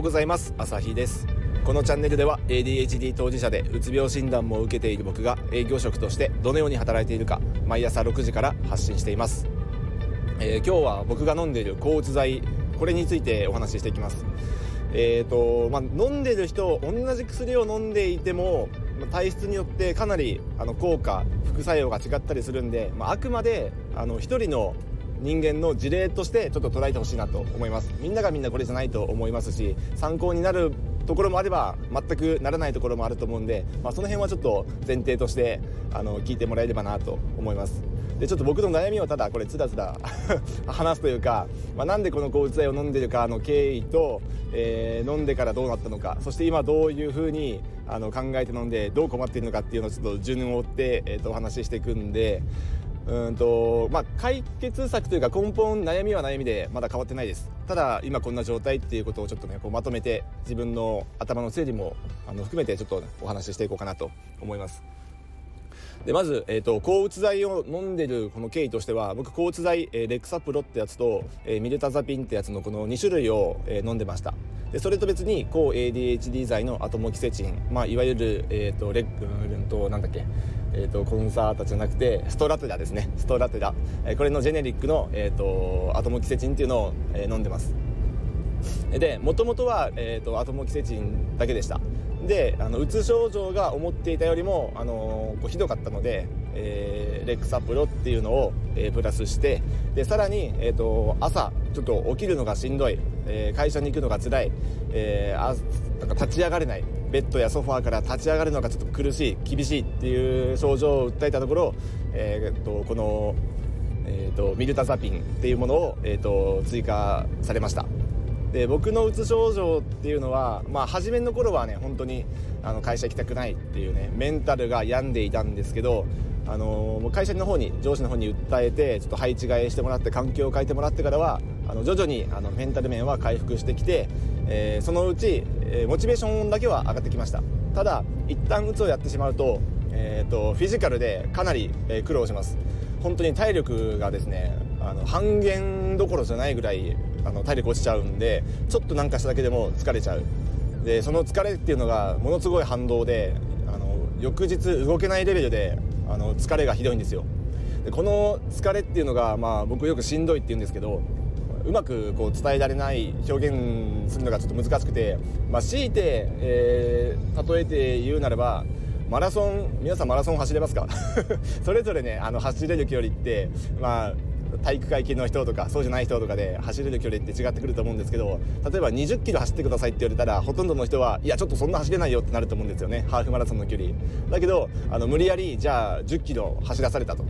ようございます。朝日です。このチャンネルでは ADHD 当事者でうつ病診断も受けている僕が営業職としてどのように働いているか毎朝6時から発信しています、えー、今日は僕が飲んでいる抗うつ剤これについてお話ししていきます。えーとまあ、飲んでる人同じ薬を飲んでいても体質によってかなりあの効果副作用が違ったりするんで、まあ、あくまであの1人の人間の事例としてちょっと捉えてほしいなと思います。みんながみんなこれじゃないと思いますし参考になるところもあれば全くならないところもあると思うんで、まあ、その辺はちょっと前提としてあの聞いてもらえればなと思います。でちょっと僕の悩みをただこれつらつら 話すというか、まあ、なんでこの抗うつ剤を飲んでるかの経緯と、えー、飲んでからどうなったのかそして今どういうふうにあの考えて飲んでどう困っているのかっていうのをちょっと順を追って、えー、とお話ししていくんでうんとまあ、解決策というか根本悩みは悩みでまだ変わってないです。ただ今こんな状態っていうことをちょっとねこうまとめて自分の頭の整理もあの含めてちょっとお話ししていこうかなと思います。でまず、えーと、抗うつ剤を飲んでるこの経緯としては僕抗うつ剤、えー、レクサプロってやつと、えー、ミルタザピンってやつのこの2種類を、えー、飲んでました。でそれと別に抗 ADHD 剤のアトモキセチン、まあ、いわゆる、えーと、レックとなんだっけえーと、コンサータじゃなくてストラテラですね。ストラテラ、えー、これのジェネリックの、えーと、アトモキセチンっていうのを、えー、飲んでます。でもともとは、えーと、アトモキセチンだけでした。であのうつ症状が思っていたよりも、あのー、こうひどかったので、えー、レックサプロっていうのを、えー、プラスしてでさらに、えーと、朝ちょっと起きるのがしんどい、えー、会社に行くのが辛い、えー、あなんか立ち上がれない。ベッドやソファーから立ち上がるのがちょっと苦しい厳しいっていう症状を訴えたところ、えー、とこの、えーと、ミルタザピンっていうものを、えーと、追加されました。で僕のうつ症状っていうのは、まあ、初めの頃はね本当にあの会社行きたくないっていうねメンタルが病んでいたんですけどあの、会社の方に上司の方に訴えてちょっと配置換えしてもらって環境を変えてもらってからはあの徐々にあのメンタル面は回復してきて、えー、そのうち、えー、モチベーションだけは上がってきました。ただ一旦うつをやってしまうと,、えーと、フィジカルでかなり、え苦労します。本当に体力がですねあの半減どころじゃないぐらいあの体力落ちちゃうんでちょっとなんかしただけでも疲れちゃう。でその疲れっていうのがものすごい反動であの翌日動けないレベルであの疲れがひどいんですよ。でこの疲れっていうのが、まあ、僕よくしんどいって言うんですけどうまくこう伝えられない表現するのがちょっと難しくて、まあ、強いて、えー、例えて言うならばマラソン皆さんマラソン走れますか？それぞれねあの走れる距離ってまあ体育会系の人とかそうじゃない人とかで走れる距離って違ってくると思うんですけど例えば2 0キロ走ってくださいって言われたらほとんどの人はいやちょっとそんな走れないよってなると思うんですよね。ハーフマラソンの距離。だけどあの無理やりじゃあ1 0キロ走らされたと。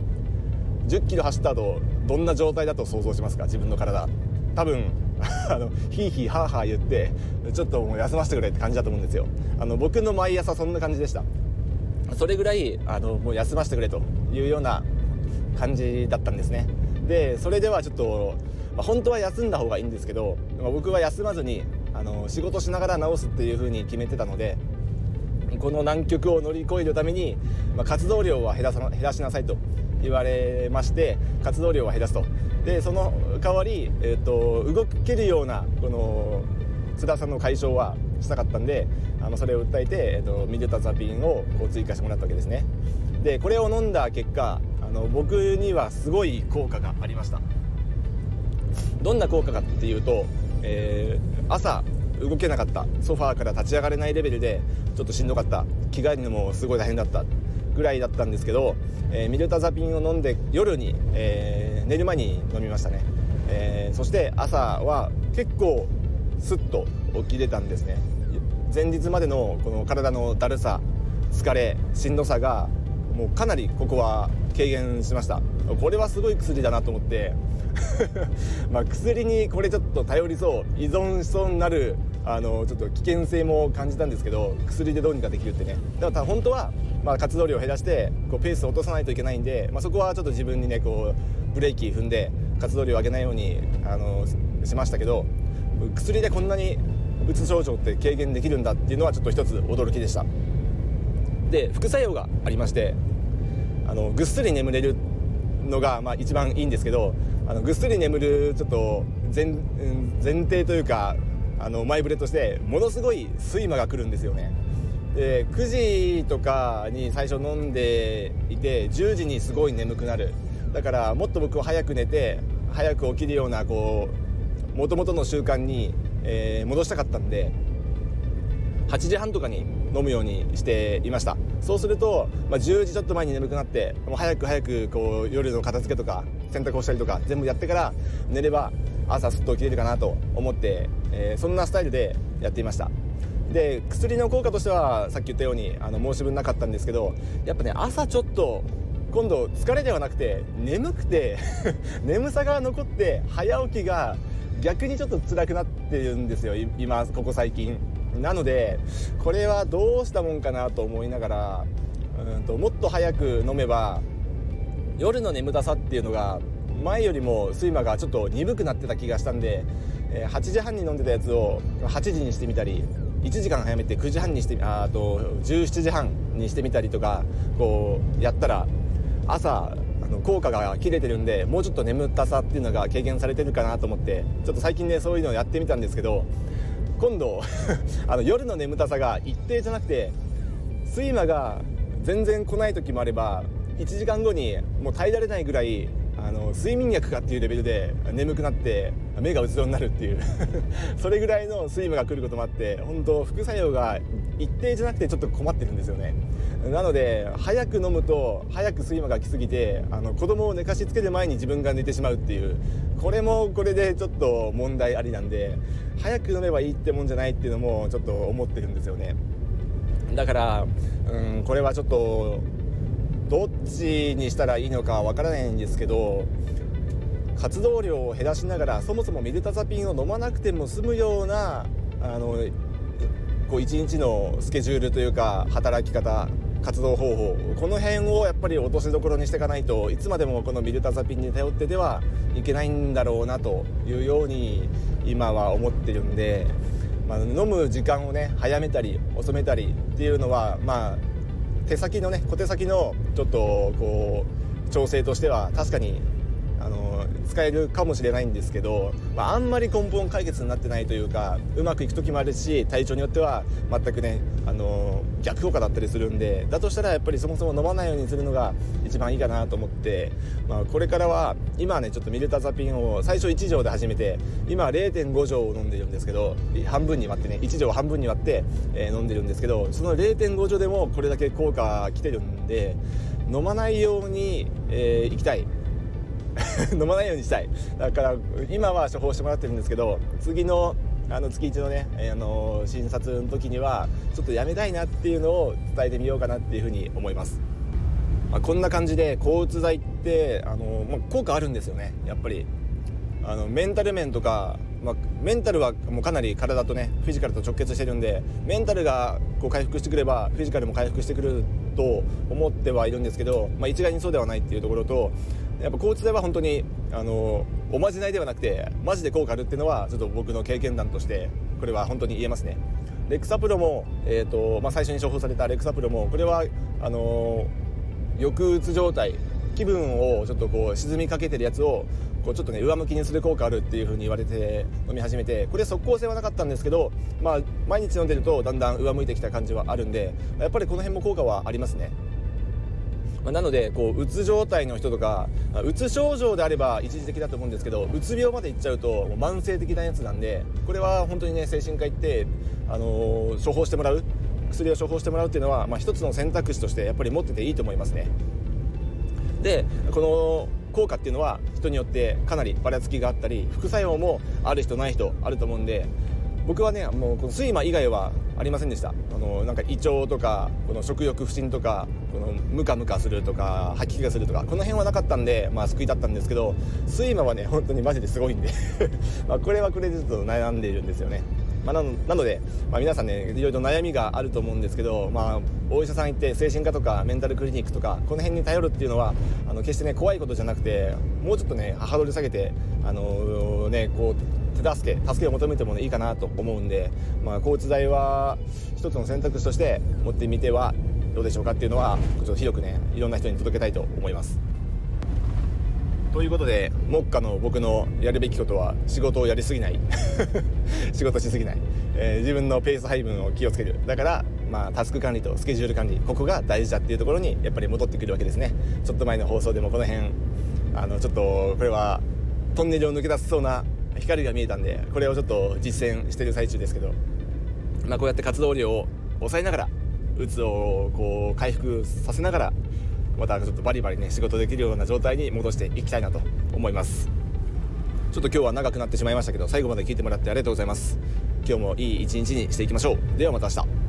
1 0キロ走った後どんな状態だと想像しますか？自分の体。多分 あのヒーヒーハーハー言ってちょっともう休ませてくれって感じだと思うんですよ。あの僕の毎朝そんな感じでした。それぐらいあのもう休ませてくれというような感じだったんですね。でそれではちょっと、まあ、本当は休んだ方がいいんですけど、まあ、僕は休まずにあの仕事しながら治すっていうふうに決めてたのでこの難局を乗り越えるために、まあ、活動量は減らさ減らしなさいと言われまして活動量は減らすと。でその代わり、えーと、動けるようなこの辛さの解消はしたかったんであのそれを訴えて、えーと、ミルタザピンをこう追加してもらったわけですね。でこれを飲んだ結果あの僕にはすごい効果がありました。どんな効果かっていうと、えー、朝動けなかった。ソファーから立ち上がれないレベルでちょっとしんどかった。着替えるのもすごい大変だったぐらいだったんですけど、えー、ミルタザピンを飲んで夜に、えー、寝る前に飲みましたね、えー、そして朝は結構スッと起きれたんですね。前日までのこの体のだるさ疲れしんどさがもうかなりここは軽減しました。これはすごい薬だなと思って。まあ薬にこれちょっと頼りそう依存しそうになるあのちょっと危険性も感じたんですけど薬でどうにかできるってね。だから本当は、まあ、活動量を減らしてこうペースを落とさないといけないんで、まあ、そこはちょっと自分にねこうブレーキ踏んで活動量を上げないようにあのしましたけど薬でこんなにうつ症状って軽減できるんだっていうのはちょっと一つ驚きでした。で副作用がありましてあのぐっすり眠れるのが、まあ、一番いいんですけどあのぐっすり眠るちょっと前前提というかあの前触れとしてものすごい睡魔が来るんですよね。で9時とかに最初飲んでいて10時にすごい眠くなる。だからもっと僕は早く寝て早く起きるようなこう元々の習慣に、えー、戻したかったんで8時半とかに飲むようにしていました。そうすると、まあ、10時ちょっと前に眠くなってもう早く早くこう夜の片付けとか洗濯をしたりとか全部やってから寝れば朝すっと起きれるかなと思って、えー、そんなスタイルでやっていました。で薬の効果としてはさっき言ったようにあの申し分なかったんですけどやっぱね朝ちょっと今度疲れではなくて眠くて 眠さが残って早起きが逆にちょっと辛くなってるんですよ今ここ最近。なのでこれはどうしたもんかなと思いながらうんともっと早く飲めば夜の眠たさっていうのが前よりも睡魔がちょっと鈍くなってた気がしたんで8時半に飲んでたやつを8時にしてみたり1時間早めて9時半にしてあと17時半にしてみたりとかこうやったら朝あの効果が切れてるんでもうちょっと眠たさっていうのが軽減されてるかなと思ってちょっと最近ねそういうのをやってみたんですけど今度 あの夜の眠たさが一定じゃなくて睡魔が全然来ない時もあれば1時間後にもう耐えられないぐらいあの睡眠薬かっていうレベルで眠くなって目がうつろになるっていう。それぐらいの睡魔が来ることもあって本当副作用が一定じゃなくてちょっと困ってるんですよね。なので早く飲むと早く睡魔が来すぎてあの子供を寝かしつける前に自分が寝てしまうっていう。これもこれでちょっと問題ありなんで早く飲めばいいってもんじゃないっていうのもちょっと思ってるんですよね。だからうんこれはちょっとどっちにしたらいいのかわからないんですけど活動量を減らしながらそもそもミルタザピンを飲まなくても済むようなあのこう一日のスケジュールというか働き方活動方法この辺をやっぱり落としどころにしていかないといつまでもこのミルタザピンに頼ってではいけないんだろうなというように今は思ってるんで、まあ、飲む時間をね早めたり遅めたりっていうのはまあ手先のね小手先のちょっとこう調整としては確かにあの使えるかもしれないんですけど、まあ、あんまり根本解決になってないというかうまくいく時もあるし体調によっては全くねあの逆効果だったりするんでだとしたらやっぱりそもそも飲まないようにするのが一番いいかなと思って、まあ、これからは今はねちょっとミルタザピンを最初1錠で始めて今0.5錠を飲んでるんですけど半分に割ってね1錠半分に割って、えー、飲んでるんですけどその0.5錠でもこれだけ効果来てるんで飲まないように、えー、いきたい。飲まないようにしたい。だから今は処方してもらってるんですけど次のあの月1のね、あの診察の時にはちょっとやめたいなっていうのを伝えてみようかなっていうふうに思います、まあ、こんな感じで抗うつ剤ってあの、まあ、効果あるんですよね。やっぱり。あのメンタル面とか、まあ、メンタルはもうかなり体とねフィジカルと直結してるんでメンタルがこう回復してくればフィジカルも回復してくると思ってはいるんですけど、まあ、一概にそうではないっていうところとやっぱコーチでは本当にあのおまじないではなくてマジで効果あるっていうのはちょっと僕の経験談としてこれは本当に言えますね。レクサプロも、えーとまあ、最初に処方されたレクサプロもこれはあの抑うつ状態気分をちょっとこう沈みかけてるやつをこうちょっとね上向きにする効果あるっていう風に言われて飲み始めてこれ即効性はなかったんですけど、まあ、毎日飲んでるとだんだん上向いてきた感じはあるんでやっぱりこの辺も効果はありますね。ま、なのでこううつ状態の人とかうつ症状であれば一時的だと思うんですけどうつ病までいっちゃうとう慢性的なやつなんでこれは本当にね精神科行って、あのー、処方してもらう薬を処方してもらうっていうのは、まあ、一つの選択肢としてやっぱり持ってていいと思いますね。でこの効果っていうのは人によってかなりばらつきがあったり副作用もある人ない人あると思うんで僕はねもうこの睡魔以外はありませんでした。あのなんか胃腸とかこの食欲不振とかこのムカムカするとか吐き気がするとかこの辺はなかったんでまあ救いだったんですけど睡魔はね本当にマジですごいんで。まあこれはこれでちょっと悩んでいるんですよね。まあ、なので、まあ、皆さんねいろいろ悩みがあると思うんですけど、まあ、お医者さん行って精神科とかメンタルクリニックとかこの辺に頼るっていうのはあの決してね怖いことじゃなくてもうちょっとねハードル下げてあのー、ねこう手助け助けを求めても、ね、いいかなと思うんで、まあ、交通剤は一つの選択肢として持ってみてはどうでしょうかっていうのはちょっと広くねいろんな人に届けたいと思います。ということで目下の僕のやるべきことは仕事をやりすぎない。仕事しすぎない、えー、自分のペース配分を気をつける。だからまあ、タスク管理とスケジュール管理ここが大事だっていうところにやっぱり戻ってくるわけですね。ちょっと前の放送でもこの辺あのちょっとこれはトンネルを抜け出せそうな光が見えたんでこれをちょっと実践してる最中ですけど、まあ、こうやって活動量を抑えながらうつをこう回復させながらまたちょっとバリバリね仕事できるような状態に戻していきたいなと思います。ちょっと今日は長くなってしまいましたけど最後まで聞いてもらってありがとうございます。今日もいい一日にしていきましょう。ではまた明日。